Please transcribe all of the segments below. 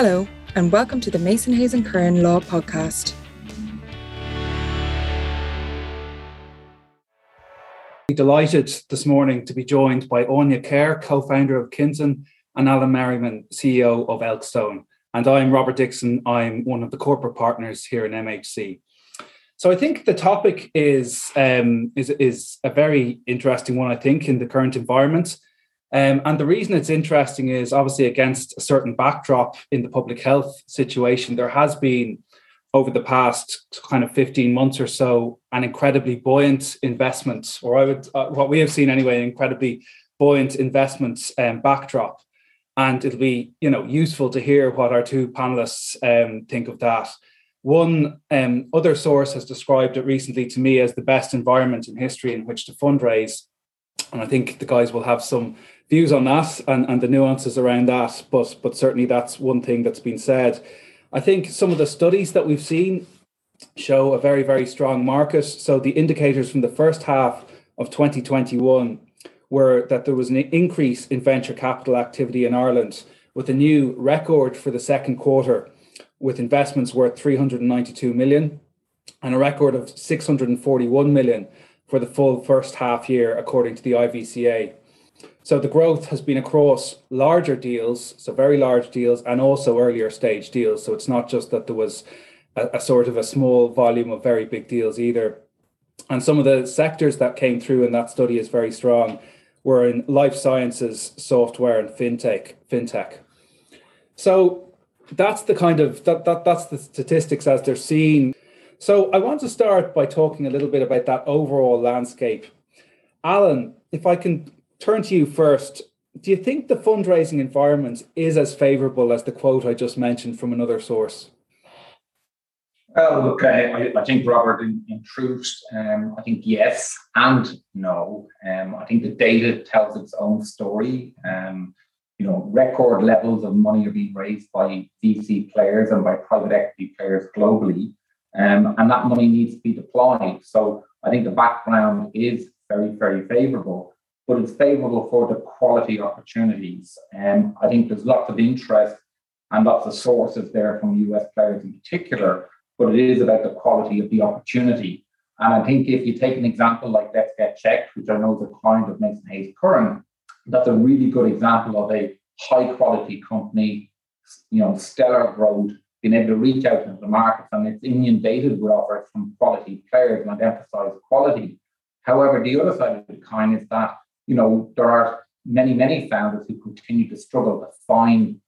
Hello, and welcome to the Mason Hayes and Curran Law Podcast. Delighted this morning to be joined by Áine Kerr, co-founder of Kinzen, and Alan Merriman, CEO of Elkstone. And I'm Robert Dixon. I'm one of the corporate partners here in MHC. So I think the topic is um, is is a very interesting one. I think in the current environment. Um, and the reason it's interesting is obviously against a certain backdrop in the public health situation, there has been over the past kind of 15 months or so an incredibly buoyant investment, or I would, uh, what we have seen anyway, an incredibly buoyant investment um, backdrop. And it'll be, you know, useful to hear what our two panelists um, think of that. One um, other source has described it recently to me as the best environment in history in which to fundraise. And I think the guys will have some views on that and, and the nuances around that, but but certainly that's one thing that's been said. I think some of the studies that we've seen show a very, very strong market. So the indicators from the first half of 2021 were that there was an increase in venture capital activity in Ireland with a new record for the second quarter with investments worth 392 million and a record of 641 million for the full first half year according to the IVCA. So the growth has been across larger deals, so very large deals, and also earlier stage deals. So it's not just that there was a, a sort of a small volume of very big deals either. And some of the sectors that came through in that study is very strong were in life sciences, software, and fintech. Fintech. So that's the kind of that, that that's the statistics as they're seen. So I want to start by talking a little bit about that overall landscape. Alan, if I can turn to you first. Do you think the fundraising environment is as favourable as the quote I just mentioned from another source? Well, look, I, I think Robert, in, in truth, um, I think yes and no. Um, I think the data tells its own story. Um, you know, record levels of money are being raised by VC players and by private equity players globally, um, and that money needs to be deployed. So I think the background is very, very favourable but it's favorable for the quality opportunities. And um, I think there's lots of interest and lots of sources there from US players in particular, but it is about the quality of the opportunity. And I think if you take an example like Let's Get Checked, which I know is a client of Mason Hayes Curran, that's a really good example of a high quality company, you know, stellar growth, being able to reach out into the markets and it's inundated with offers from quality players and I'd emphasize quality. However, the other side of the coin is that you know, there are many, many founders who continue to struggle to find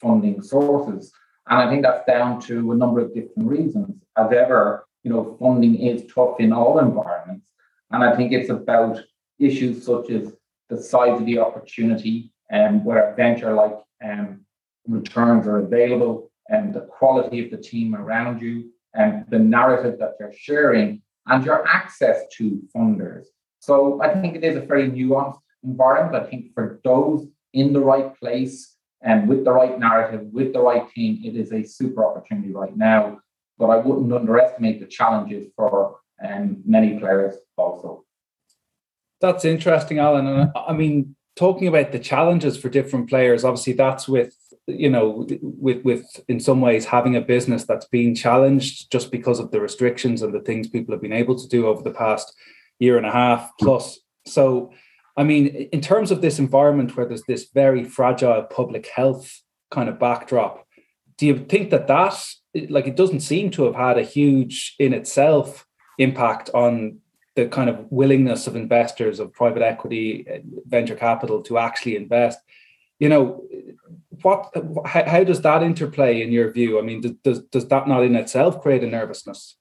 funding sources. And I think that's down to a number of different reasons. As ever, you know, funding is tough in all environments. And I think it's about issues such as the size of the opportunity and where venture like um, returns are available and the quality of the team around you and the narrative that you're sharing and your access to funders. So I think it is a very nuanced environment. I think for those in the right place and with the right narrative, with the right team, it is a super opportunity right now. But I wouldn't underestimate the challenges for um, many players also. That's interesting, Alan. And I mean, talking about the challenges for different players, obviously that's with you know with with in some ways having a business that's been challenged just because of the restrictions and the things people have been able to do over the past year and a half plus. So, I mean, in terms of this environment where there's this very fragile public health kind of backdrop, do you think that that, like, it doesn't seem to have had a huge in itself impact on the kind of willingness of investors of private equity, venture capital to actually invest? You know, what how, how does that interplay in your view? I mean, does does that not in itself create a nervousness?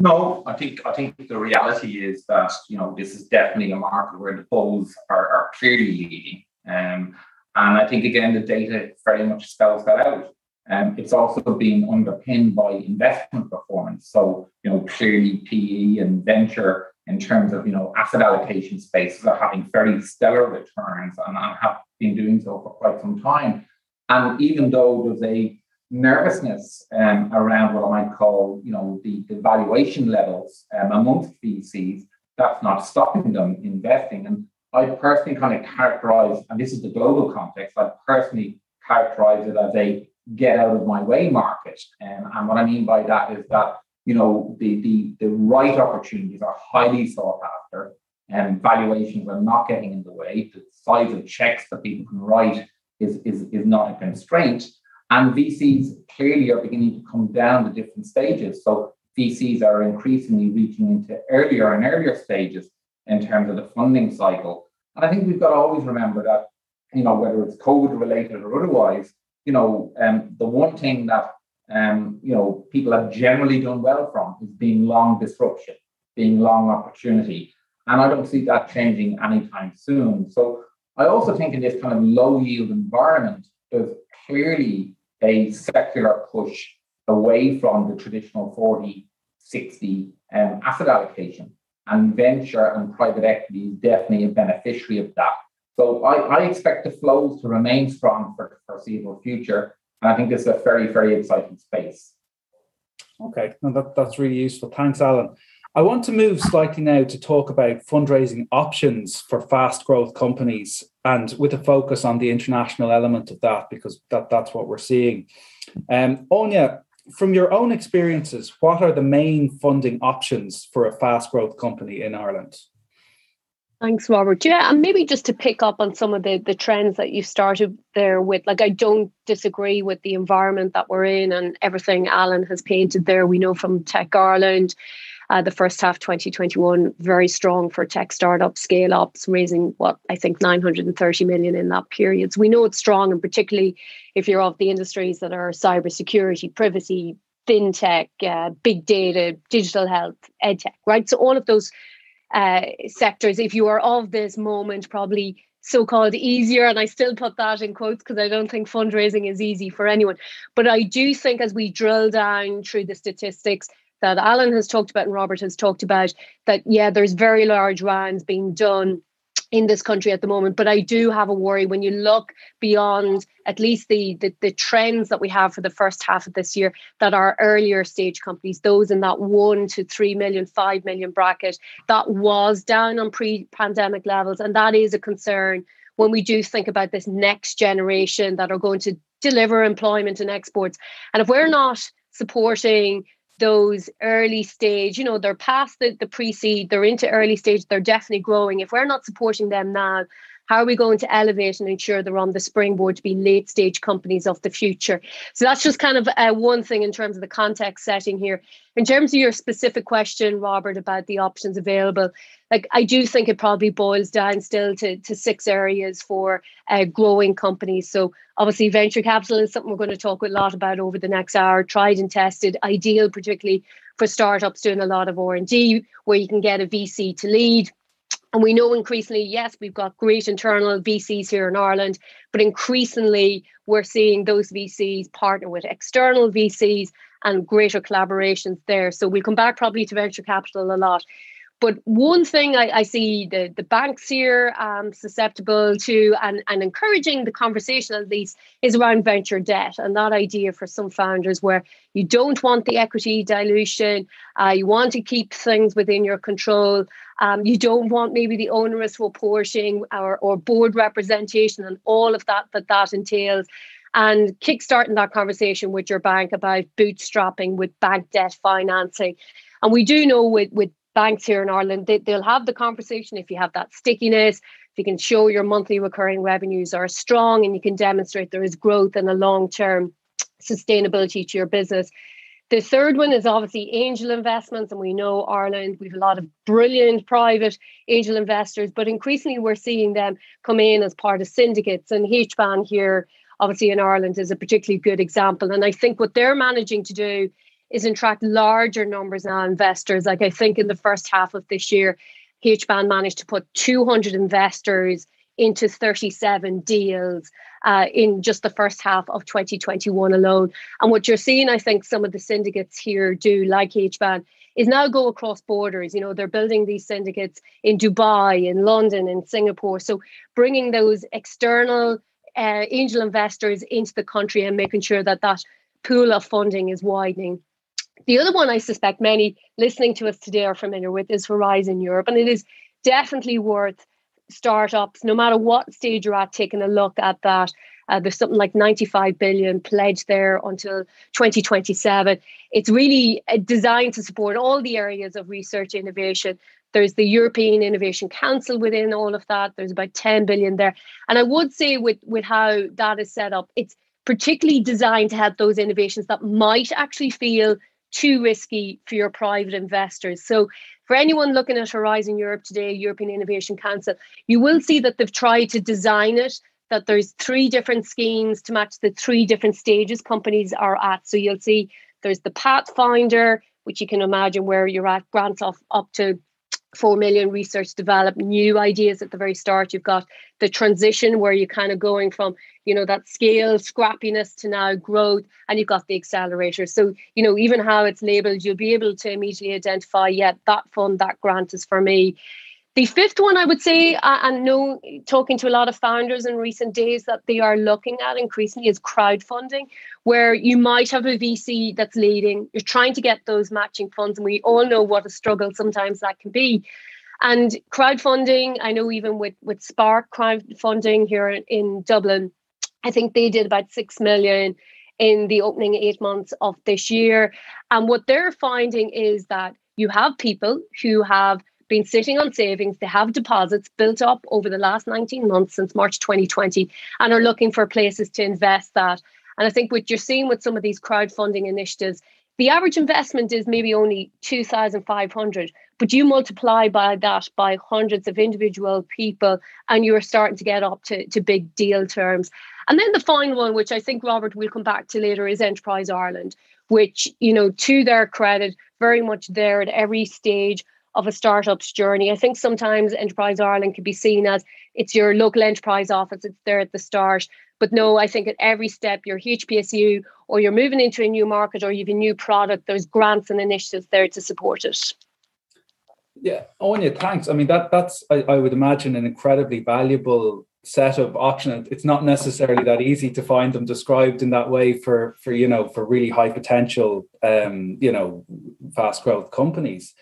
No, I think I think the reality is that you know this is definitely a market where the bulls are, are clearly leading, um, and I think again the data very much spells that out. Um, it's also being underpinned by investment performance. So you know clearly PE and venture in terms of you know asset allocation spaces are having very stellar returns and, and have been doing so for quite some time. And even though there's a nervousness um, around what I might call, you know, the, the valuation levels um, amongst VCs, that's not stopping them investing. And I personally kind of characterize, and this is the global context, I personally characterize it as a get out of my way market. Um, and what I mean by that is that you know the the the right opportunities are highly sought after, and valuations are not getting in the way. The size of checks that people can write is is is not a constraint. And VCs clearly are beginning to come down the different stages. So VCs are increasingly reaching into earlier and earlier stages in terms of the funding cycle. And I think we've got to always remember that, you know, whether it's COVID related or otherwise, you know, um, the one thing that um, you know people have generally done well from is being long disruption, being long opportunity, and I don't see that changing anytime soon. So I also think in this kind of low yield environment, there's clearly a secular push away from the traditional 40 60 um, asset allocation. And venture and private equity is definitely a beneficiary of that. So I, I expect the flows to remain strong for the foreseeable future. And I think this is a very, very exciting space. Okay, no, that, that's really useful. Thanks, Alan. I want to move slightly now to talk about fundraising options for fast growth companies and with a focus on the international element of that, because that, that's what we're seeing. Um, Áine, from your own experiences, what are the main funding options for a fast growth company in Ireland? Thanks, Robert. Yeah, and maybe just to pick up on some of the the trends that you started there with, like I don't disagree with the environment that we're in and everything Alan has painted there. We know from Tech Ireland, uh, the first half 2021 very strong for tech startup scale ups, raising what I think 930 million in that period. So we know it's strong, and particularly if you're of the industries that are cybersecurity, privacy, fintech, uh, big data, digital health, edtech, right? So all of those uh, sectors, if you are of this moment, probably so-called easier and i still put that in quotes because i don't think fundraising is easy for anyone but i do think as we drill down through the statistics that alan has talked about and robert has talked about that yeah there's very large rounds being done in this country at the moment. But I do have a worry when you look beyond at least the, the, the trends that we have for the first half of this year that are earlier stage companies, those in that one to three million, five million bracket, that was down on pre-pandemic levels, and that is a concern when we do think about this next generation that are going to deliver employment and exports. And if we're not supporting those early stage, you know, they're past the, the pre-seed, they're into early stage, they're definitely growing. If we're not supporting them now, how are we going to elevate and ensure they're on the springboard to be late stage companies of the future? So that's just kind of uh, one thing in terms of the context setting here. In terms of your specific question, Robert, about the options available, like I do think it probably boils down still to, to six areas for uh, growing companies. So obviously venture capital is something we're going to talk a lot about over the next hour, tried and tested, ideal particularly for startups doing a lot of R&D where you can get a VC to lead and we know increasingly, yes, we've got great internal VCs here in Ireland, but increasingly we're seeing those VCs partner with external VCs and greater collaborations there. So we'll come back probably to venture capital a lot. But one thing I, I see the, the banks here um, susceptible to and, and encouraging the conversation at least is around venture debt and that idea for some founders where you don't want the equity dilution, uh, you want to keep things within your control, um, you don't want maybe the onerous reporting or, or board representation and all of that that that entails and kickstarting that conversation with your bank about bootstrapping with bank debt financing. And we do know with, with banks here in Ireland, they, they'll have the conversation if you have that stickiness, if you can show your monthly recurring revenues are strong and you can demonstrate there is growth and a long term sustainability to your business. The third one is obviously angel investments, and we know Ireland, we have a lot of brilliant private angel investors, but increasingly we're seeing them come in as part of syndicates. And HBAN here, obviously in Ireland, is a particularly good example. And I think what they're managing to do is attract larger numbers of investors. Like I think in the first half of this year, HBAN managed to put 200 investors into 37 deals uh, in just the first half of 2021 alone. And what you're seeing, I think, some of the syndicates here do, like HBAN, is now go across borders. You know, they're building these syndicates in Dubai, in London, in Singapore. So bringing those external uh, angel investors into the country and making sure that that pool of funding is widening. The other one I suspect many listening to us today are familiar with is Horizon Europe, and it is definitely worth startups, no matter what stage you're at, taking a look at that. Uh, there's something like 95 billion pledged there until 2027. It's really uh, designed to support all the areas of research innovation. There's the European Innovation Council within all of that. There's about 10 billion there. And I would say with, with how that is set up, it's particularly designed to help those innovations that might actually feel too risky for your private investors. So for anyone looking at Horizon Europe today, European Innovation Council, you will see that they've tried to design it that there's three different schemes to match the three different stages companies are at. So you'll see there's the Pathfinder, which you can imagine where you're at grants off up to 4 million research develop new ideas at the very start. You've got the transition where you're kind of going from you know that scale scrappiness to now growth and you've got the accelerator. So you know even how it's labeled you'll be able to immediately identify yeah that fund that grant is for me the fifth one, I would say, and know talking to a lot of founders in recent days that they are looking at increasingly is crowdfunding, where you might have a VC that's leading, you're trying to get those matching funds, and we all know what a struggle sometimes that can be. And crowdfunding, I know even with with Spark crowdfunding here in Dublin, I think they did about six million in the opening eight months of this year. And what they're finding is that you have people who have been sitting on savings. They have deposits built up over the last 19 months since March 2020 and are looking for places to invest that. And I think what you're seeing with some of these crowdfunding initiatives, the average investment is maybe only 2,500, but you multiply by that by hundreds of individual people and you're starting to get up to, to big deal terms. And then the final one, which I think Robert will come back to later, is Enterprise Ireland, which, you know, to their credit, very much there at every stage of a startup's journey. I think sometimes Enterprise Ireland can be seen as it's your local enterprise office, it's there at the start. But no, I think at every step, your HPSU or you're moving into a new market or you have a new product, there's grants and initiatives there to support it. Yeah, Áine, thanks. I mean, that that's I, I would imagine an incredibly valuable set of options. It's not necessarily that easy to find them described in that way for for you know for really high potential um you know fast growth companies.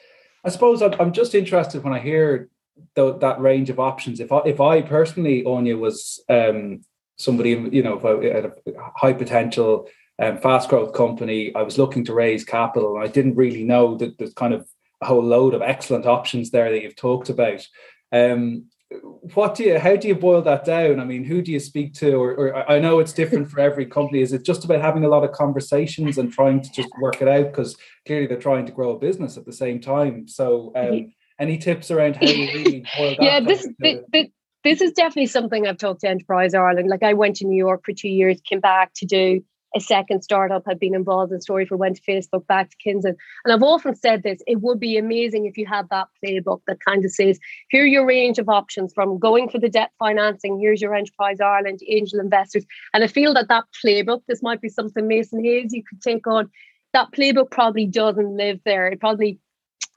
I suppose I'm just interested when I hear the, that range of options. If I, if I personally, Áine, was um, somebody, you know, at a high potential, um, fast growth company, I was looking to raise capital, and I didn't really know that there's kind of a whole load of excellent options there that you've talked about. Um, what do you how do you boil that down? I mean who do you speak to? Or, or, i know it's different for every company. Is it just about having a lot of conversations and trying to just work it out? Because clearly they're trying to grow a business at the same time. So um, any tips around how you really boil that yeah this, this, this is definitely something i've talked to enterprise ireland. Like i went to new york for two years came back to do a second startup had been involved in Storyful went to Facebook back to Kinzen. And I've often said this, it would be amazing if you had that playbook that kind of says, here are your range of options from going for the debt financing, here's your Enterprise Ireland, angel investors. And I feel that that playbook, this might be something Mason Hayes you could take on. That playbook probably doesn't live there. It probably,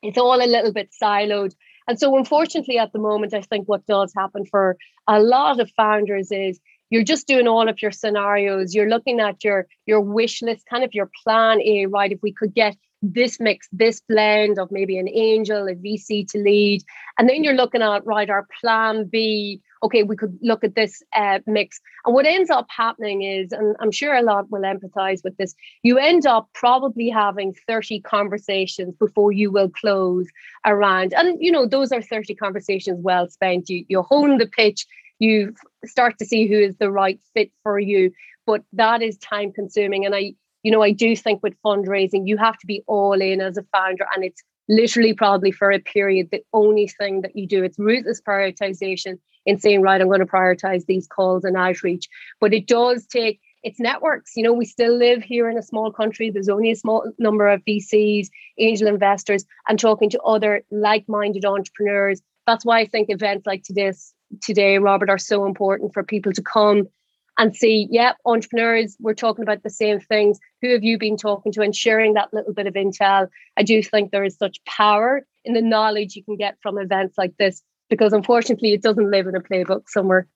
it's all a little bit siloed. And so, unfortunately, at the moment, I think what does happen for a lot of founders is you're just doing all of your scenarios you're looking at your your wish list kind of your plan a right? If we could get this mix this blend of maybe an angel a vc to lead and then you're looking at right our plan b. Okay we could look at this uh, mix. And what ends up happening is and i'm sure a lot will empathize with this you end up probably having 30 conversations before you will close around and you know those are 30 conversations well spent. You you hone the pitch you start to see who is the right fit for you. But that is time consuming. And I, you know, I do think with fundraising, you have to be all in as a founder. And it's literally probably for a period the only thing that you do. It's ruthless prioritization in saying, right, I'm going to prioritize these calls and outreach. But it does take it's networks. You know, we still live here in a small country. There's only a small number of VCs, angel investors, and talking to other like-minded entrepreneurs. That's why I think events like today's today, Robert, are so important for people to come and see, yeah, entrepreneurs, we're talking about the same things. Who have you been talking to and sharing that little bit of intel? I do think there is such power in the knowledge you can get from events like this because unfortunately it doesn't live in a playbook somewhere.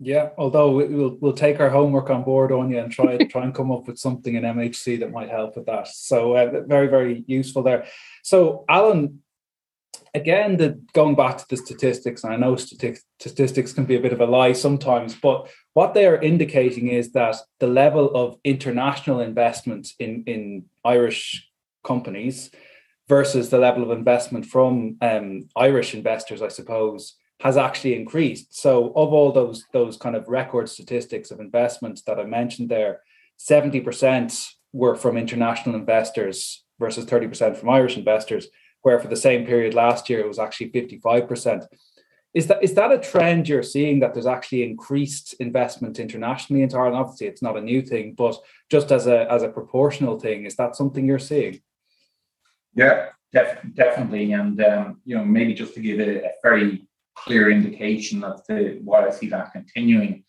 Yeah, although we'll we'll take our homework on board on you and try try and come up with something in MHC that might help with that. So uh, very very useful there. So Alan, again, the going back to the statistics, and I know statistics can be a bit of a lie sometimes, but what they are indicating is that the level of international investment in, in Irish companies versus the level of investment from um, Irish investors, I suppose, has actually increased. So, of all those those kind of record statistics of investments that I mentioned there, seventy percent were from international investors versus thirty percent from Irish investors where for the same period last year it was actually 55%. Is that is that a trend you're seeing that there's actually increased investment internationally into Ireland? Obviously, it's not a new thing, but just as a as a proportional thing, is that something you're seeing? Yeah, def- definitely, and um, you know maybe just to give a, a very clear indication of the why I see that continuing.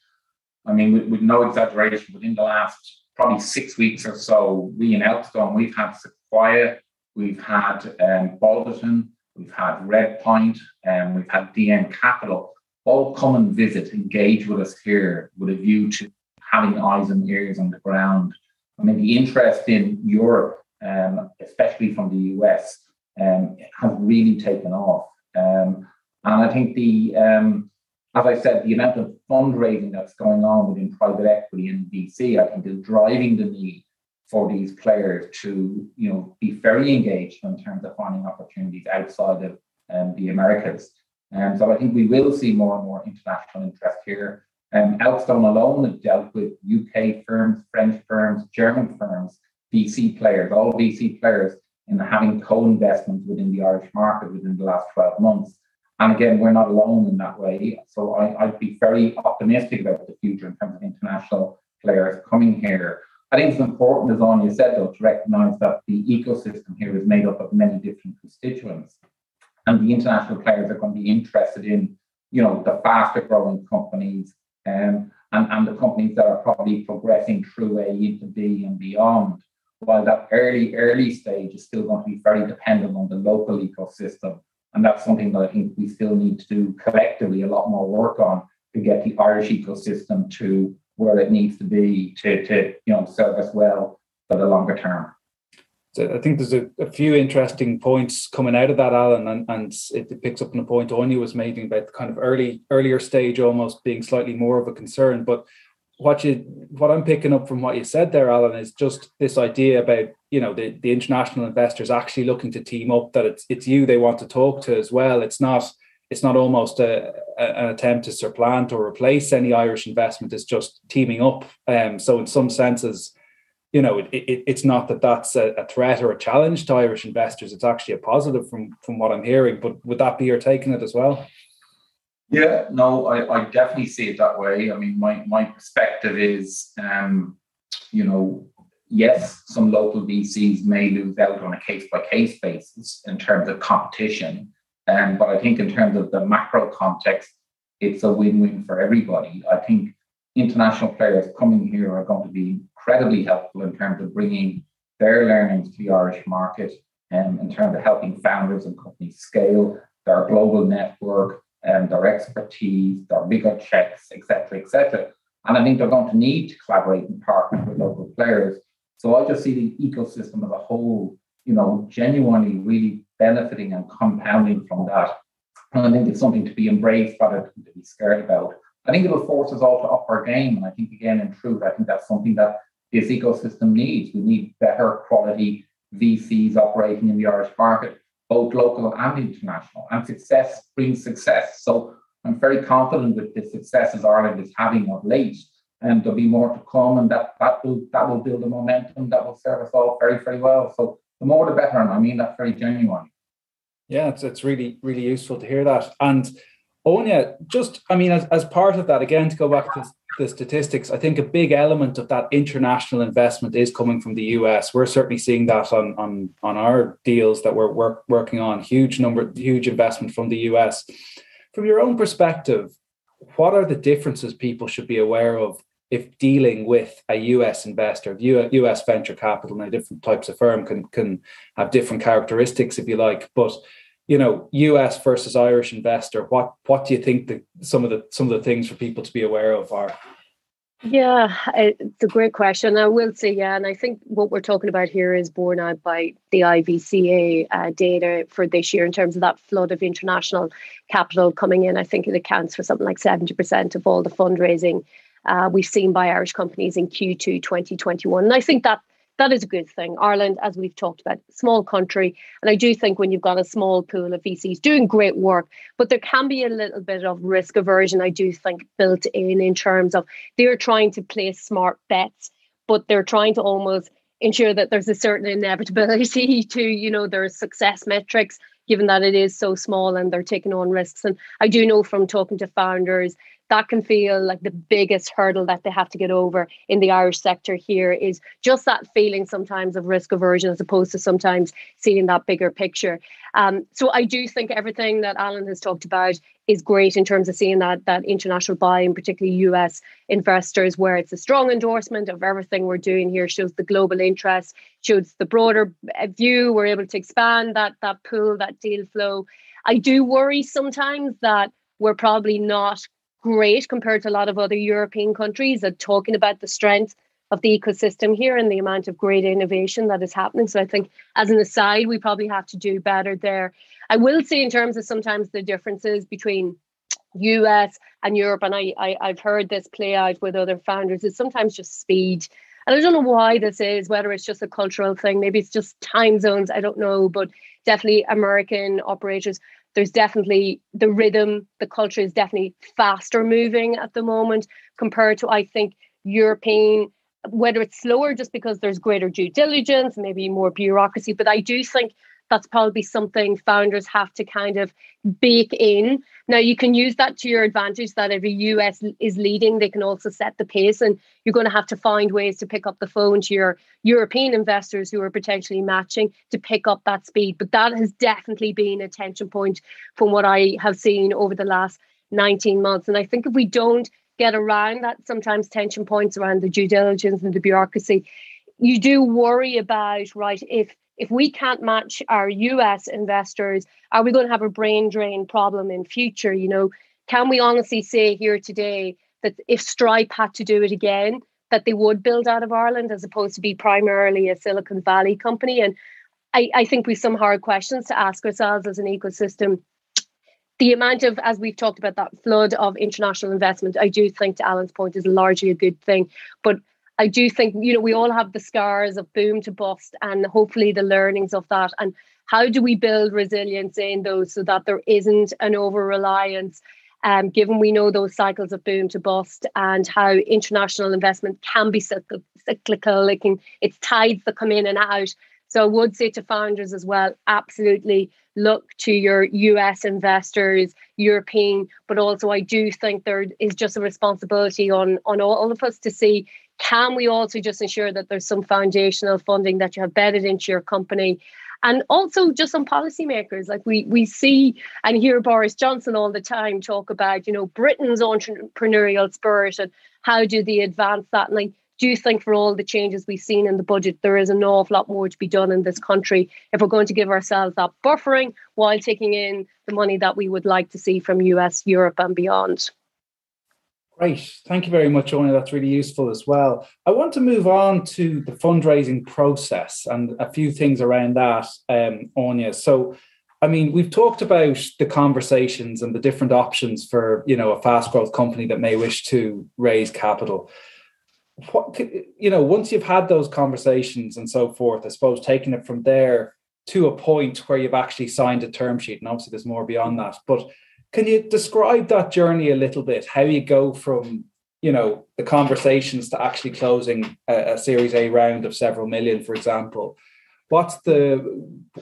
I mean, with, with no exaggeration, within the last probably six weeks or so, we in Elkstone we've had Sequoia We've had um, Balderton, we've had Redpoint, and um, we've had DN Capital all come and visit, engage with us here with a view to having eyes and ears on the ground. I mean, the interest in Europe, um, especially from the US, um, has really taken off. Um, and I think the, um, as I said, the amount of fundraising that's going on within private equity and VC, I think is driving the need for these players to you know be very engaged in terms of finding opportunities outside of um, the Americas. And um, so I think we will see more and more international interest here. Um, Elkstone alone have dealt with UK firms, French firms, German firms, VC players, all VC players in having co-investments within the Irish market within the last 12 months. And again, we're not alone in that way. So I, I'd be very optimistic about the future in terms of international players coming here. I think it's important, as Áine said, though, to recognise that the ecosystem here is made up of many different constituents. And the international players are going to be interested in, you know, the faster growing companies um, and, and the companies that are probably progressing through A into B and beyond. While that early, early stage is still going to be very dependent on the local ecosystem. And that's something that I think we still need to do collectively a lot more work on to get the Irish ecosystem to where it needs to be to, to you know serve us well for the longer term. So I think there's a, a, few interesting points coming out of that, Alan, and, and it, picks up on the point Áine was making about the kind of early earlier stage almost being slightly more of a concern. But what you what I'm picking up from what you said there, Alan, is just this idea about you know the, the international investors actually looking to team up that it's it's you they want to talk to as well. It's not it's not almost a, a, an attempt to supplant or replace any Irish investment. It's just teaming up. Um, so in some senses, you know, it, it, it's not that that's a, a, threat or a challenge to Irish investors. It's actually a positive from from what I'm hearing. But would that be your taking it as well? Yeah, no, I, I definitely see it that way. I mean, my my perspective is, um, you know, yes, some local VCs may lose out on a case by case basis in terms of competition. Um, but I think in terms of the macro context, it's a win-win for everybody. I think international players coming here are going to be incredibly helpful in terms of bringing their learnings to the Irish market and um, in terms of helping founders and companies scale their global network and their expertise, their bigger checks, etc., etc. And I think they're going to need to collaborate and partner with local players. So I just see the ecosystem as a whole, you know, genuinely really benefiting and compounding from that. And I think it's something to be embraced rather than to be scared about. I think it'll force us all to up our game. And I think, again, in truth, I think that's something that this ecosystem needs. We need better quality VCs operating in the Irish market, both local and international. And success brings success. So I'm very confident with the successes Ireland is having of late. And there'll be more to come, and that that will that will build a momentum that will serve us all very, very well. So the more the better. And I mean that very genuinely. Yeah, it's, it's really, really useful to hear that. And Áine, just, I mean, as, as part of that, again, to go back to the statistics, I think a big element of that international investment is coming from the US. We're certainly seeing that on, on, on our deals that we're work, working on, huge number, huge investment from the US. From your own perspective, what are the differences people should be aware of if dealing with a US investor, US venture capital, now different types of firm can can have different characteristics, if you like. But you know, US versus Irish investor, what what do you think the some of the some of the things for people to be aware of are? Yeah, it's a great question. I will say, yeah, and I think what we're talking about here is borne out by the IVCA uh, data for this year in terms of that flood of international capital coming in. I think it accounts for something like 70% of all the fundraising uh, we've seen by Irish companies in Q2 2021. And I think that that is a good thing. Ireland, as we've talked about, small country. And I do think when you've got a small pool of VCs doing great work, but there can be a little bit of risk aversion, I do think, built in in terms of they're trying to place smart bets, but they're trying to almost ensure that there's a certain inevitability to, you know, their success metrics, given that it is so small and they're taking on risks. And I do know from talking to founders that can feel like the biggest hurdle that they have to get over in the Irish sector here is just that feeling sometimes of risk aversion as opposed to sometimes seeing that bigger picture. Um, so I do think everything that Alan has talked about is great in terms of seeing that that international buying, particularly US investors, where it's a strong endorsement of everything we're doing here, shows the global interest, shows the broader view. We're able to expand that that pool, that deal flow. I do worry sometimes that we're probably not great compared to a lot of other European countries at talking about the strength of the ecosystem here and the amount of great innovation that is happening. So I think as an aside, we probably have to do better there. I will say in terms of sometimes the differences between US and Europe, and I, I I've heard this play out with other founders, is sometimes just speed. And I don't know why this is, whether it's just a cultural thing, maybe it's just time zones, I don't know, but definitely American operators there's definitely the rhythm, the culture is definitely faster moving at the moment compared to, I think, European, whether it's slower just because there's greater due diligence, maybe more bureaucracy. But I do think that's probably something founders have to kind of bake in. Now you can use that to your advantage that if a US is leading, they can also set the pace and you're going to have to find ways to pick up the phone to your European investors who are potentially matching to pick up that speed. But that has definitely been a tension point from what I have seen over the last 19 months. And I think if we don't get around that sometimes tension points around the due diligence and the bureaucracy, you do worry about, right, if if we can't match our US investors, are we going to have a brain drain problem in future? You know, can we honestly say here today that if Stripe had to do it again, that they would build out of Ireland as opposed to be primarily a Silicon Valley company? And I, I think we've some hard questions to ask ourselves as an ecosystem. The amount of, as we've talked about, that flood of international investment, I do think, to Alan's point, is largely a good thing. But I do think, you know, we all have the scars of boom to bust and hopefully the learnings of that. And how do we build resilience in those so that there isn't an over reliance? Um, given we know those cycles of boom to bust and how international investment can be cyclical, it can, it's tides that come in and out. So I would say to founders as well, absolutely look to your US investors, European, but also I do think there is just a responsibility on, on all of us to see can we also just ensure that there's some foundational funding that you have bedded into your company? And also just on policymakers, like we we see and hear Boris Johnson all the time talk about, you know, Britain's entrepreneurial spirit and how do they advance that? And I do you think for all the changes we've seen in the budget, there is an awful lot more to be done in this country if we're going to give ourselves that buffering while taking in the money that we would like to see from US, Europe, and beyond. Great. Thank you very much, Áine. That's really useful as well. I want to move on to the fundraising process and a few things around that, um. So, I mean, we've talked about the conversations and the different options for, you know, a fast growth company that may wish to raise capital. What, you know, once you've had those conversations and so forth, I suppose taking it from there to a point where you've actually signed a term sheet, and obviously there's more beyond that, but can you describe that journey a little bit? How you go from you know the conversations to actually closing a, a Series A round of several million, for example? What's the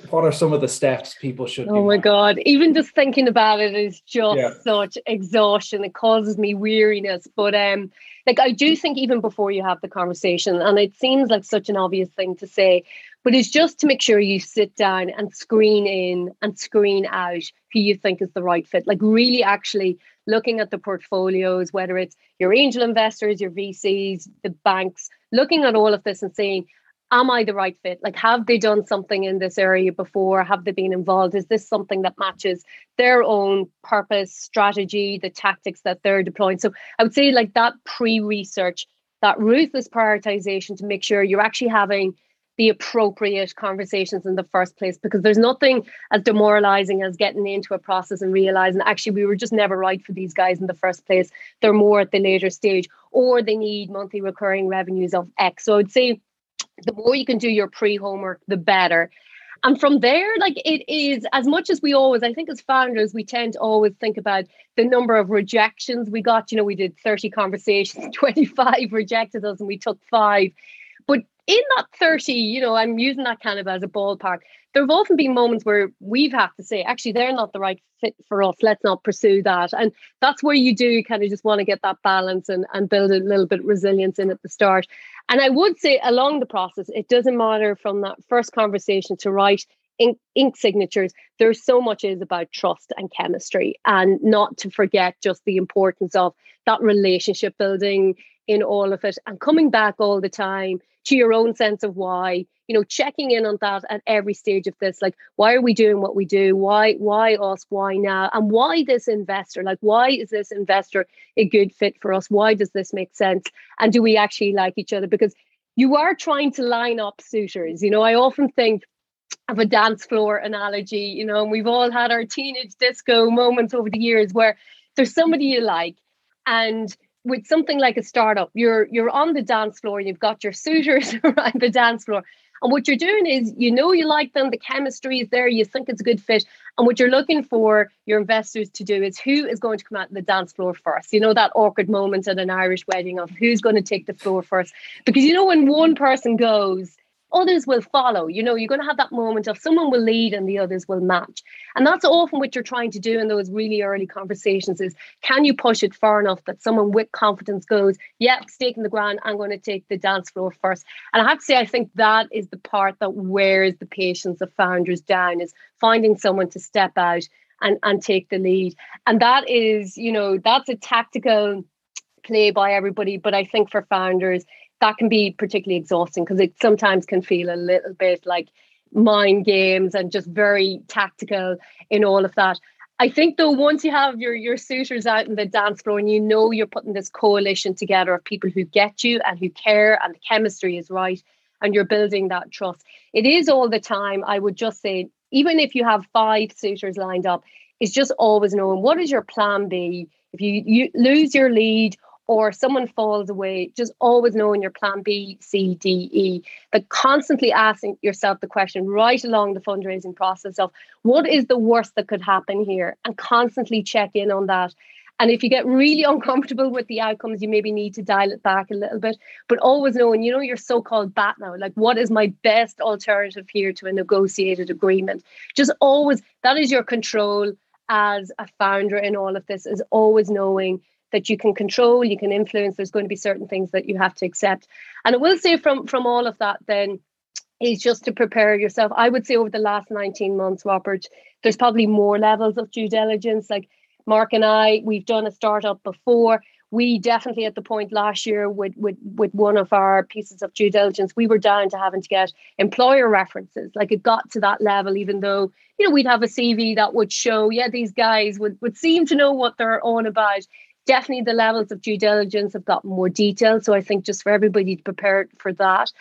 what are some of the steps people should? Oh my god! Even just thinking about it is just yeah. such exhaustion. It causes me weariness. But um, like I do think even before you have the conversation, and it seems like such an obvious thing to say, but it's just to make sure you sit down and screen in and screen out who you think is the right fit. Like really actually looking at the portfolios, whether it's your angel investors, your VCs, the banks, looking at all of this and saying, am I the right fit? Like, have they done something in this area before? Have they been involved? Is this something that matches their own purpose, strategy, the tactics that they're deploying? So I would say, like, that pre research, that ruthless prioritization to make sure you're actually having the appropriate conversations in the first place because there's nothing as demoralizing as getting into a process and realizing actually we were just never right for these guys in the first place. They're more at the later stage or they need monthly recurring revenues of X. So I'd say the more you can do your pre homework, the better. And from there, like it is as much as we always, I think as founders, we tend to always think about the number of rejections we got. You know, we did 30 conversations, 25 rejected us, and we took five. In that 30, you know, I'm using that kind of as a ballpark. There have often been moments where we've had to say, actually, they're not the right fit for us. Let's not pursue that. And that's where you do kind of just want to get that balance and, and build a little bit of resilience in at the start. And I would say along the process, it doesn't matter from that first conversation to write ink, ink signatures. There's so much is about trust and chemistry, and not to forget just the importance of that relationship building in all of it and coming back all the time to your own sense of why you know checking in on that at every stage of this like why are we doing what we do? Why why us? Why now? And why this investor? Like why is this investor a good fit for us? Why does this make sense? And do we actually like each other? Because you are trying to line up suitors. You know i often think of a dance floor analogy you know and we've all had our teenage disco moments over the years where there's somebody you like and with something like a startup, you're you're on the dance floor, you've got your suitors around the dance floor. And what you're doing is you know you like them, the chemistry is there, you think it's a good fit. And what you're looking for your investors to do is who is going to come out the dance floor first. You know, that awkward moment at an Irish wedding of who's going to take the floor first. Because you know, when one person goes, others will follow. You know, you're going to have that moment of someone will lead and the others will match. And that's often what you're trying to do in those really early conversations is can you push it far enough that someone with confidence goes, yeah, stake in the ground, I'm going to take the dance floor first. And I have to say, I think that is the part that wears the patience of founders down is finding someone to step out and, and take the lead. And that is, you know, that's a tactical play by everybody. But I think for founders, that can be particularly exhausting because it sometimes can feel a little bit like mind games and just very tactical in all of that. I think though once you have your your suitors out in the dance floor and you know you're putting this coalition together of people who get you and who care and the chemistry is right and you're building that trust. It is all the time. I would just say even if you have five suitors lined up, it's just always knowing what is your plan B. If you, you lose your lead or someone falls away, just always knowing your plan B, C, D, E. But constantly asking yourself the question right along the fundraising process of what is the worst that could happen here, and constantly check in on that. And if you get really uncomfortable with the outcomes, you maybe need to dial it back a little bit. But always knowing, you know, your so called BATNA, like what is my best alternative here to a negotiated agreement? Just always, that is your control as a founder in all of this, is always knowing that you can control, you can influence. There's going to be certain things that you have to accept. And I will say from from all of that, then is just to prepare yourself. I would say over the last 19 months, Robert, there's probably more levels of due diligence. Like Mark and I, we've done a startup before. We definitely at the point last year with, with with one of our pieces of due diligence, we were down to having to get employer references. Like it got to that level, even though, you know, we'd have a CV that would show, yeah, these guys would, would seem to know what they're on about definitely the levels of due diligence have gotten more detailed. So I think just for everybody to prepare for that.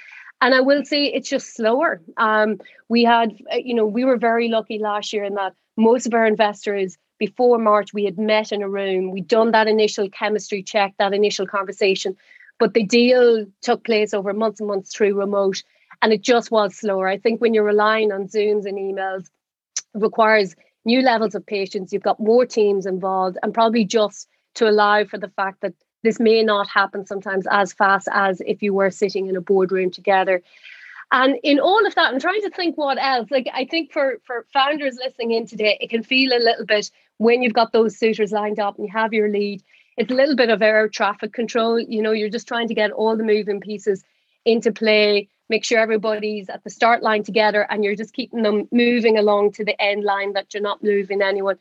And I will say it's just slower. Um, we had, uh, you know, we were very lucky last year in that most of our investors before March we had met in a room. We'd done that initial chemistry check, that initial conversation, but the deal took place over months and months through remote, and it just was slower. I think when you're relying on Zooms and emails, it requires new levels of patience. You've got more teams involved, and probably just to allow for the fact that this may not happen sometimes as fast as if you were sitting in a boardroom together. And in all of that, I'm trying to think what else. Like I think for for founders listening in today, it can feel a little bit when you've got those suitors lined up and you have your lead. It's a little bit of air traffic control. You know, you're just trying to get all the moving pieces into play, make sure everybody's at the start line together, and you're just keeping them moving along to the end line that you're not moving anyone.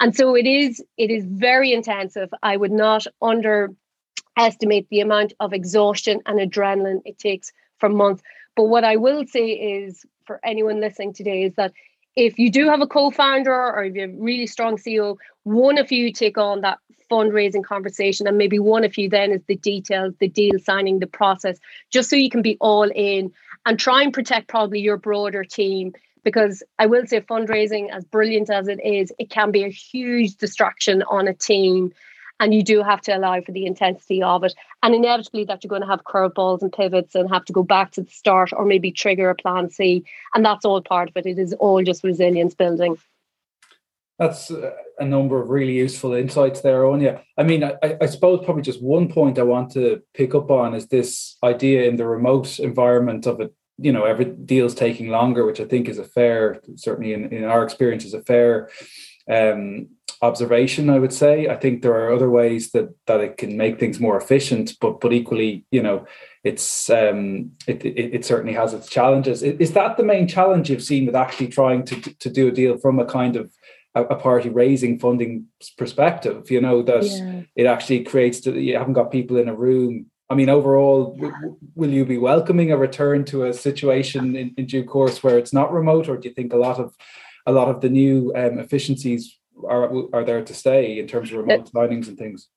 And so it is it is very intensive. I would not underestimate the amount of exhaustion and adrenaline it takes for months. But what I will say is for anyone listening today is that if you do have a co-founder or if you have a really strong CEO, one of you take on that fundraising conversation and maybe one of you then is the details, the deal signing, the process, just so you can be all in and try and protect probably your broader team. Because I will say fundraising, as brilliant as it is, it can be a huge distraction on a team and you do have to allow for the intensity of it and inevitably that you're going to have curveballs and pivots and have to go back to the start or maybe trigger a plan c and that's all part of it it is all just resilience building that's uh, a number of really useful insights there, Áine. I mean, I, I, suppose probably just one point I want to pick up on is this idea in the remote environment of it. You know, every deal's taking longer, which I think is a fair, certainly in, in our experience, is a fair um, observation i would say. I think there are other ways that that it can make things more efficient but but equally you know it's um it it, it certainly has its challenges. Is, that the main challenge you've seen with actually trying to to do a deal from a kind of a, party raising funding perspective? You know that yeah. it actually creates that you haven't got people in a room I mean, overall, w- will you be welcoming a return to a situation in, in, due course where it's not remote, or do you think a lot of a lot of the new um, efficiencies are are there to stay in terms of remote signings and things?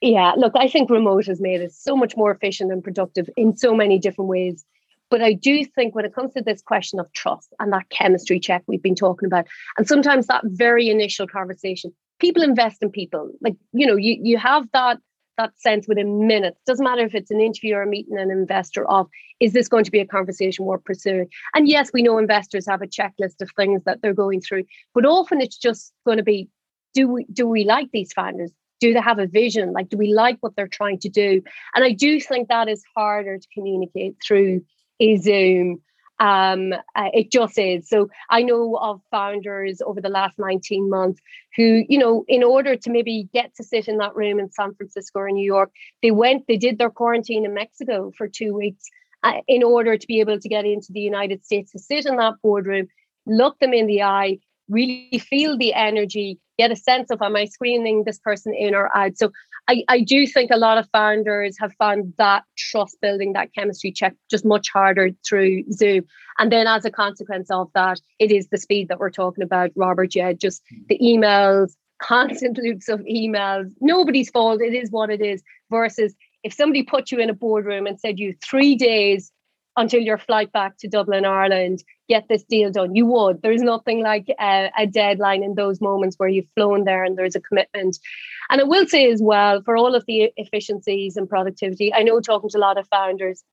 Yeah, look, I think remote has made it so much more efficient and productive in so many different ways. But I do think when it comes to this question of trust and that chemistry check we've been talking about, and sometimes that very initial conversation, people invest in people. Like, you know, you, you have that that sense within minutes. Doesn't matter if it's an interview or meeting an investor of, is this going to be a conversation worth pursuing? And yes, we know investors have a checklist of things that they're going through, but often it's just going to be, do we do we like these founders? Do they have a vision? Like, do we like what they're trying to do? And I do think that is harder to communicate through a Zoom um, uh, it just is. So I know of founders over the last 19 months who, you know, in order to maybe get to sit in that room in San Francisco or New York, they went, they did their quarantine in Mexico for two weeks uh, in order to be able to get into the United States to sit in that boardroom, look them in the eye, really feel the energy, get a sense of am I screening this person in or out. So I, I do think a lot of founders have found that trust building, that chemistry check just much harder through Zoom. And then as a consequence of that, it is the speed that we're talking about, Robert. Yeah, just hmm. the emails, constant loops of emails, nobody's fault. It is what it is. Versus if somebody put you in a boardroom and said you three days until your flight back to Dublin, Ireland, get this deal done. You would. There's nothing like a, a, deadline in those moments where you've flown there and there's a commitment. And I will say as well, for all of the efficiencies and productivity, I know talking to a lot of founders,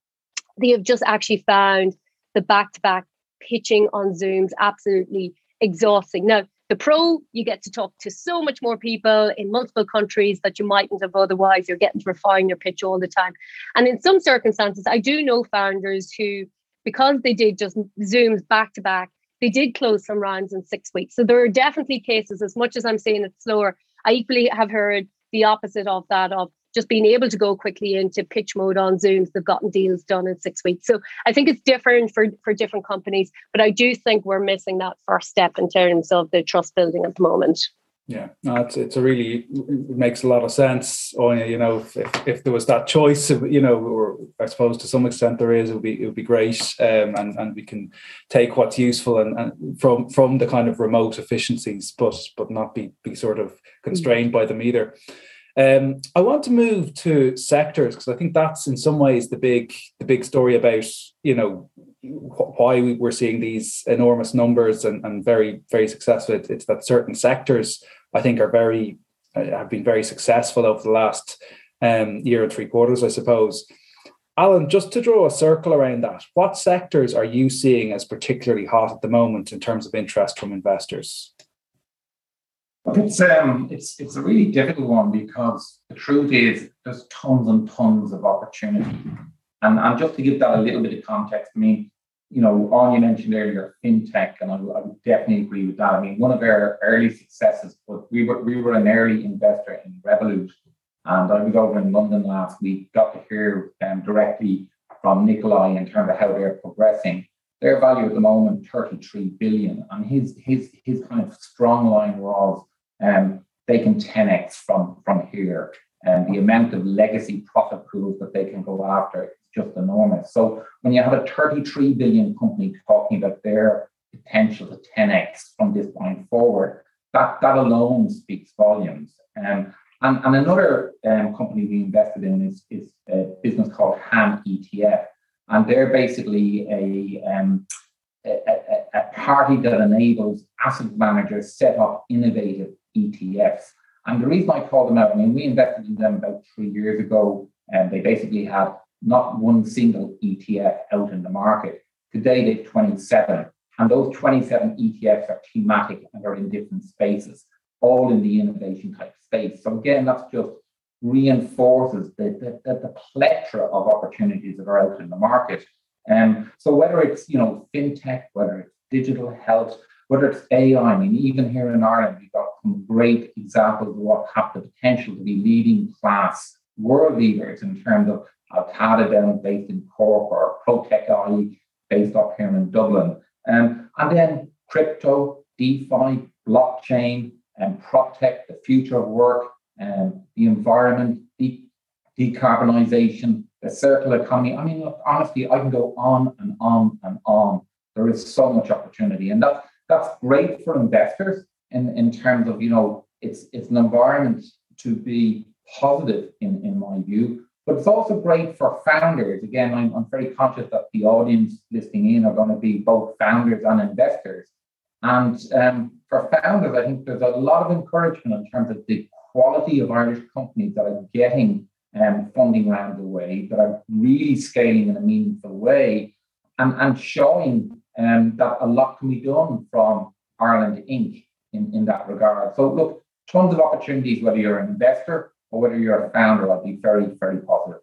they have just actually found the back to back pitching on Zooms absolutely exhausting. Now, the pro, you get to talk to so much more people in multiple countries that you mightn't have otherwise. You're getting to refine your pitch all the time. And in some circumstances, I do know founders who, because they did just Zooms back to back, they did close some rounds in six weeks. So there are definitely cases, as much as I'm saying it's slower, I equally have heard the opposite of that of just being able to go quickly into pitch mode on Zooms, they've gotten deals done in six weeks. So I think it's different for, for different companies, but I do think we're missing that first step in terms of the trust building at the moment. Yeah, no, it's it's a really it makes a lot of sense. Oh, you know, if, if there was that choice, you know, or I suppose to some extent there is, it would be it would be great, um, and and we can take what's useful and, and from from the kind of remote efficiencies, but but not be be sort of constrained by them either. Um, I want to move to sectors because I think that's in some ways the big the big story about you know why we're seeing these enormous numbers and, and very very successful. It's that certain sectors I think are very uh, have been very successful over the last um, year and three quarters, I suppose. Alan, just to draw a circle around that, what sectors are you seeing as particularly hot at the moment in terms of interest from investors? It's um, it's it's a really difficult one because the truth is there's tons and tons of opportunity, and and just to give that a little bit of context, I mean, you know, Áine mentioned earlier fintech, and I, I would definitely agree with that. I mean, one of our early successes was we were we were an early investor in Revolut, and I was over in London last week, got to hear um, directly from Nikolai in terms of how they're progressing. Their value at the moment, 33 billion. And his his his kind of strong line was um, they can 10x from from here. and the amount of legacy profit pools that they can go after is just enormous. So when you have a 33 billion company talking about their potential to 10x from this point forward, that, that alone speaks volumes. Um, and, and another um, company we invested in is, is a business called HANetf. And they're basically a, um, a, a, a party that enables asset managers set up innovative ETFs. And the reason I call them out, I mean, we invested in them about three years ago, and they basically had not one single ETF out in the market. Today, they've 27. And those 27 ETFs are thematic and are in different spaces, all in the innovation type space. So again, that's just reinforces the, the, the, plethora of opportunities that are out in the market. Um, so whether it's you know fintech, whether it's digital health, whether it's AI, I mean, even here in Ireland, we've got great examples of what have the potential to be leading class world leaders in terms of down based in Cork or Protex AI based up here in Dublin. Um, and then crypto, DeFi, blockchain, and PropTech, the future of work, um, the environment, de- decarbonisation, the circular economy. I mean, look, honestly, I can go on and on and on. There is so much opportunity, and that that's great for investors in, in terms of you know it's it's an environment to be positive in in my view. But it's also great for founders. Again, I'm, I'm very conscious that the audience listening in are going to be both founders and investors. And um, for founders, I think there's a lot of encouragement in terms of the quality of Irish companies that are getting um, funding the way, that are really scaling in a meaningful way, and, and showing um, that a lot can be done from Ireland Inc. in, in that regard. So, look, tons of opportunities, whether you're an investor or whether you're a founder, I'd be very, very positive.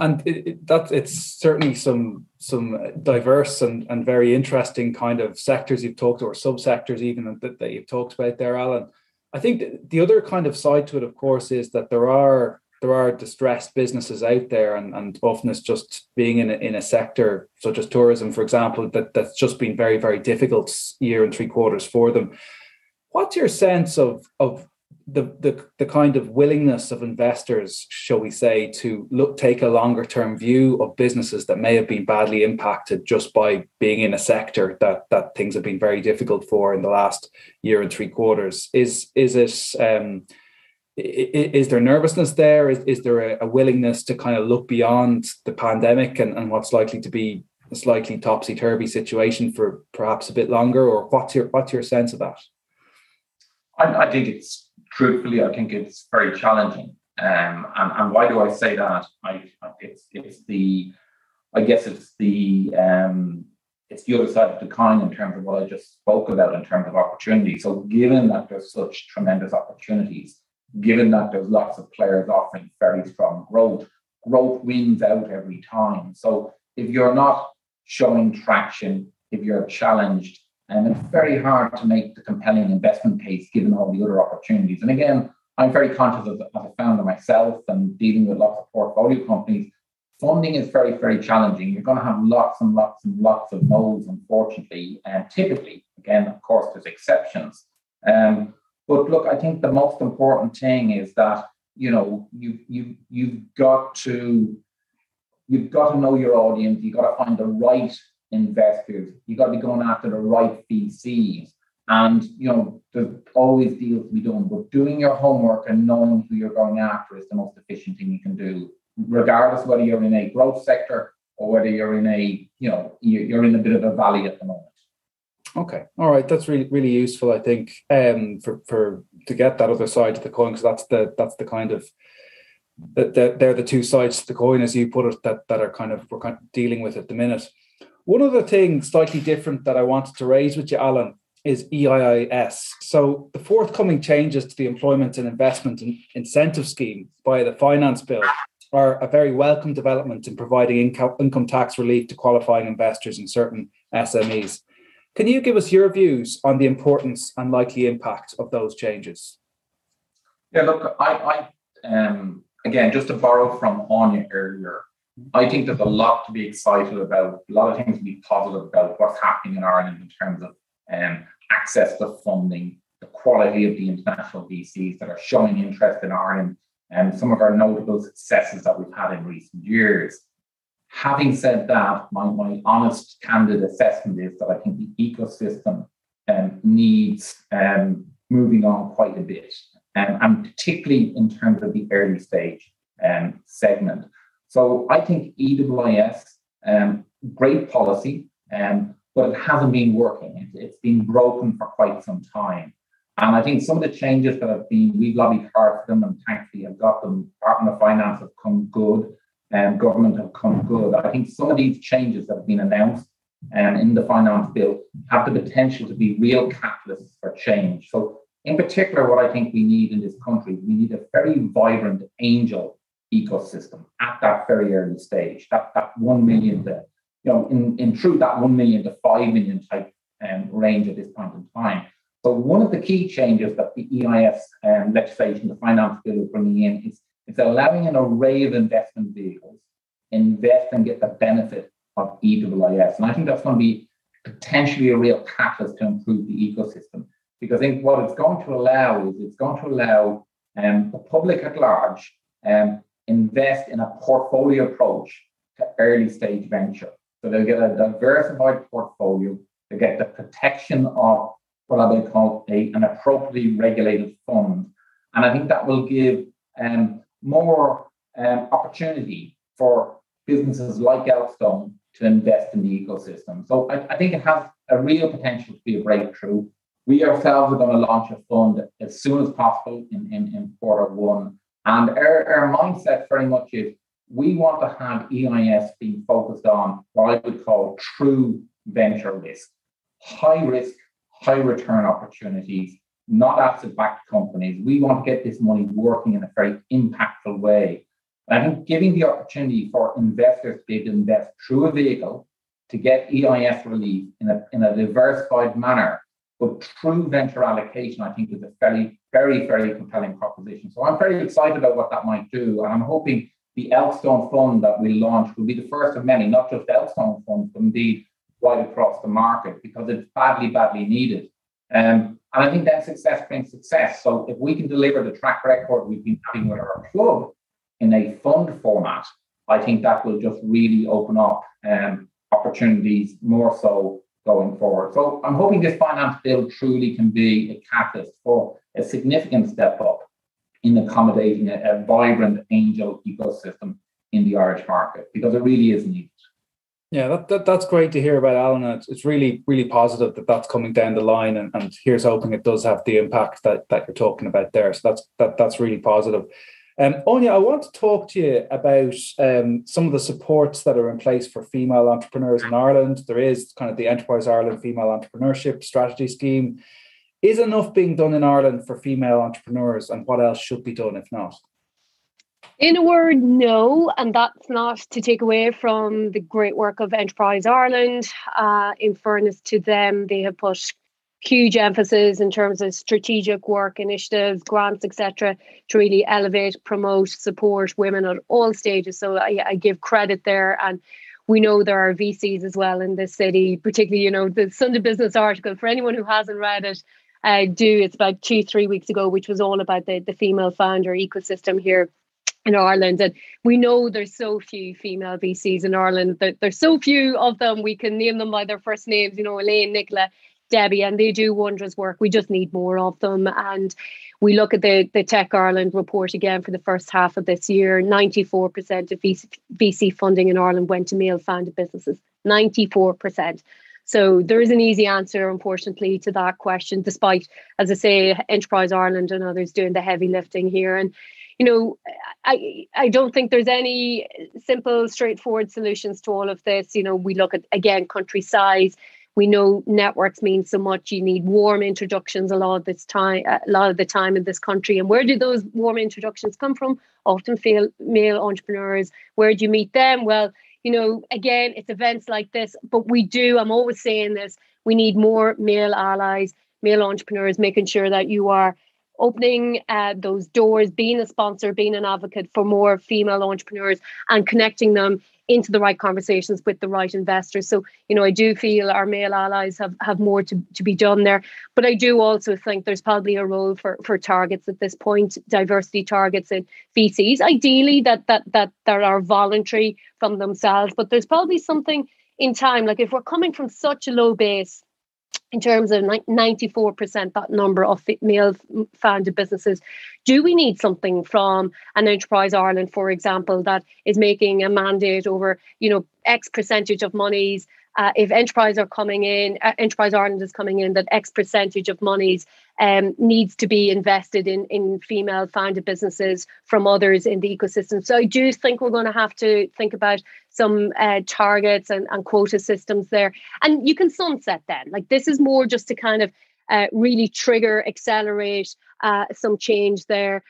And it, it, that it's certainly some some diverse and, and very interesting kind of sectors you've talked or subsectors even that, that you've talked about there, Alan. I think the other kind of side to it, of course, is that there are there are distressed businesses out there, and, and often it's just being in a, in a sector such as tourism, for example, that that's just been very very difficult year and three quarters for them. What's your sense of of the, the the kind of willingness of investors, shall we say, to look take a longer term view of businesses that may have been badly impacted just by being in a sector that that things have been very difficult for in the last year and three quarters. Is is it um, is there nervousness there? Is, is there a, willingness to kind of look beyond the pandemic and, and what's likely to be a slightly topsy turvy situation for perhaps a bit longer? Or what's your what's your sense of that? I, I think it's truthfully, I think it's very challenging. Um, and, and why do I say that? I, it's it's the, I guess it's the um, it's the other side of the coin in terms of what I just spoke about in terms of opportunity. So given that there's such tremendous opportunities, given that there's lots of players offering very strong growth, growth wins out every time. So if you're not showing traction, if you're challenged, and it's very hard to make the compelling investment case given all the other opportunities. And again, I'm very conscious of, as a founder myself and dealing with lots of portfolio companies. Funding is very, very challenging. You're going to have lots and lots and lots of no's, unfortunately. And typically, again, of course, there's exceptions. Um, but look, I think the most important thing is that you know you you you've got to you've got to know your audience. You've got to find the right investors. You got to be going after the right VCs. And you know, there's always deals to be done, but doing your homework and knowing who you're going after is the most efficient thing you can do, regardless whether you're in a growth sector or whether you're in a, you know, you're in a bit of a valley at the moment. Okay, all right, that's really really useful. I think um, for for to get that other side of the coin because that's the that's the kind of that they're the two sides of the coin, as you put it, that that are kind of we're kind of dealing with at the minute. One other thing slightly different that I wanted to raise with you, Alan, is EIIS. So the forthcoming changes to the Employment and Investment Incentive Scheme via the Finance Bill are a very welcome development in providing income, income tax relief to qualifying investors in certain SMEs. Can you give us your views on the importance and likely impact of those changes? Yeah, look, I, I um, again, just to borrow from Áine earlier, I think there's a lot to be excited about, a lot of things to be positive about what's happening in Ireland in terms of um, access to funding, the quality of the international VCs that are showing interest in Ireland, and some of our notable successes that we've had in recent years. Having said that, my, my honest, candid assessment is that I think the ecosystem um, needs um, moving on quite a bit, um, and particularly in terms of the early stage um, segment. So I think EIIS, um, great policy, um, but it hasn't been working. It, it's been broken for quite some time. And I think some of the changes that have been, we've lobbied hard for them and thankfully have got them. Department of Finance have come good and um, government have come good. I think some of these changes that have been announced um, in the finance bill have the potential to be real catalysts for change. So in particular, what I think we need in this country, we need a very vibrant angel ecosystem at that very early stage, that, that 1 million to, you know, in, in truth, that 1 million to 5 million type um, range at this point in time. So one of the key changes that the EIS um, legislation, the finance bill is bringing in is it's allowing an array of investment vehicles invest and get the benefit of EIIS. And I think that's going to be potentially a real catalyst to improve the ecosystem. Because I think what it's going to allow is it's going to allow um, the public at large um, invest in a portfolio approach to early stage venture. So they'll get a diversified portfolio, they get the protection of what I would call a, an appropriately regulated fund. And I think that will give um, more um, opportunity for businesses like Elkstone to invest in the ecosystem. So I, I, think it has a real potential to be a breakthrough. We ourselves are going to launch a fund as soon as possible in, in, in quarter one. And our, our mindset very much is we want to have EIS being focused on what I would call true venture risk, high risk, high return opportunities, not asset backed companies. We want to get this money working in a very impactful way. And I think giving the opportunity for investors to be able to invest through a vehicle to get EIS relief in a, in a diversified manner, but true venture allocation, I think is a very, very, very compelling proposition. So I'm very excited about what that might do. And I'm hoping the Elkstone Fund that we launch will be the first of many, not just Elkstone funds, but indeed right across the market because it's badly, badly needed. Um, and I think that success brings success. So if we can deliver the track record we've been having with our club in a fund format, I think that will just really open up um, opportunities more so going forward. So I'm hoping this finance bill truly can be a catalyst for a significant step up in accommodating a, a vibrant angel ecosystem in the Irish market because it really is needed. Yeah, that, that, that's great to hear about Alan. It's, it's really, really positive that that's coming down the line, and, and here's hoping it does have the impact that, that you're talking about there. So that's that that's really positive. Um, Áine, I want to talk to you about um, some of the supports that are in place for female entrepreneurs in Ireland. There is kind of the Enterprise Ireland Female Entrepreneurship Strategy Scheme. Is enough being done in Ireland for female entrepreneurs, and what else should be done if not? In a word, no. And that's not to take away from the great work of Enterprise Ireland. Uh, in fairness to them, they have put huge emphasis in terms of strategic work initiatives, grants, etc., to really elevate, promote, support women at all stages. So I, I give credit there. And we know there are VCs as well in this city, particularly, you know, the Sunday Business article, for anyone who hasn't read it, uh, do. It's about two, three weeks ago, which was all about the, the female founder ecosystem here in Ireland. And we know there's so few female VCs in Ireland. That there's so few of them. We can name them by their first names, you know, Elaine, Nicola, Debbie, and they do wondrous work. We just need more of them. And we look at the, the Tech Ireland report again for the first half of this year 94% of VC, VC funding in Ireland went to male founded businesses. 94%. So there is an easy answer, unfortunately, to that question, despite, as I say, Enterprise Ireland and others doing the heavy lifting here. And you know, I I don't think there's any simple, straightforward solutions to all of this. You know, we look at again country size. We know networks mean so much. You need warm introductions a lot of this time, a lot of the time in this country. And where do those warm introductions come from? Often male entrepreneurs. Where do you meet them? Well, you know, again, it's events like this, but we do. I'm always saying this. We need more male allies, male entrepreneurs, making sure that you are opening uh, those doors, being a sponsor, being an advocate for more female entrepreneurs and connecting them into the right conversations with the right investors. So, you know, I do feel our male allies have, have more to, to be done there. But I do also think there's probably a role for, for targets at this point, diversity targets in VCs. Ideally that that that that are voluntary from themselves, but there's probably something in time. Like if we're coming from such a low base in terms of 94% that number of male founded businesses. Do we need something from an enterprise ireland for example that is making a mandate over you know x percentage of monies uh, if enterprise are coming in, uh, Enterprise Ireland is coming in, that X percentage of monies um, needs to be invested in in female founded businesses from others in the ecosystem. So I do think we're going to have to think about some uh, targets and, and quota systems there, and you can sunset then. Like this is more just to kind of uh, really trigger, accelerate uh, some change there.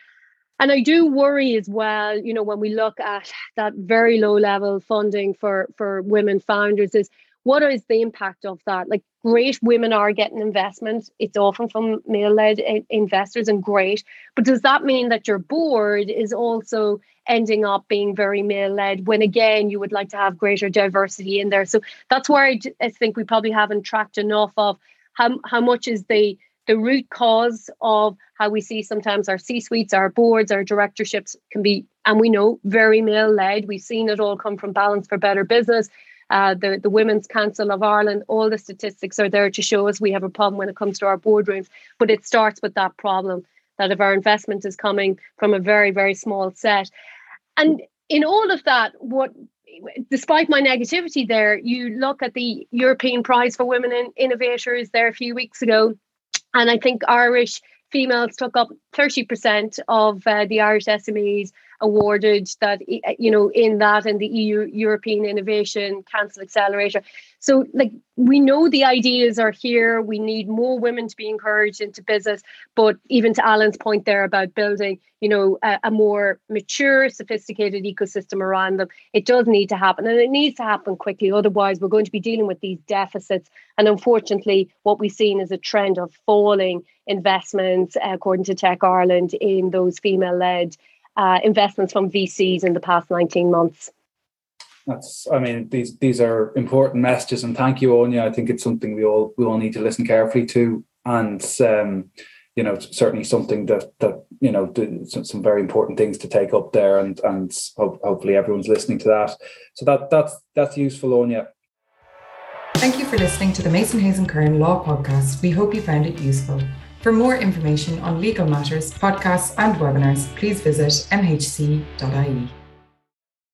And I do worry as well, you know, when we look at that very low level funding for for women founders, is what is the impact of that? Like, great women are getting investment. It's often from male led eh, investors and great. But does that mean that your board is also ending up being very male led when, again, you would like to have greater diversity in there? So that's where I, I think we probably haven't tracked enough of how, how much is the the root cause of how we see sometimes our C suites, our boards, our directorships can be, and we know, very male led. We've seen it all come from Balance for Better Business uh, the, the Women's Council of Ireland, all the statistics are there to show us we have a problem when it comes to our boardrooms. But it starts with that problem that if our investment is coming from a very, very small set. And in all of that, what despite my negativity there, you look at the European Prize for Women in Innovators there a few weeks ago, and I think Irish females took up 30% of uh, the Irish SMEs awarded that uh, you know in that and the EU European Innovation Council Accelerator. So like we know the ideas are here. We need more women to be encouraged into business. But even to Alan's point there about building, you know, a, a more mature, sophisticated ecosystem around them, it does need to happen, and it needs to happen quickly. Otherwise, we're going to be dealing with these deficits. And unfortunately, what we've seen is a trend of falling investments, according to Tech Ireland, in those female-led uh, investments from VCs in the past 19 months. That's, I mean, these these are important messages, and thank you, Áine. I think it's something we all we all need to listen carefully to, and um, you know, certainly something that that you know, some, some very important things to take up there, and and hopefully everyone's listening to that. So that that's that's useful, Áine. Thank you for listening to the Mason Hayes and Curran Law Podcast. We hope you found it useful. For more information on legal matters, podcasts, and webinars, please visit mhc.ie.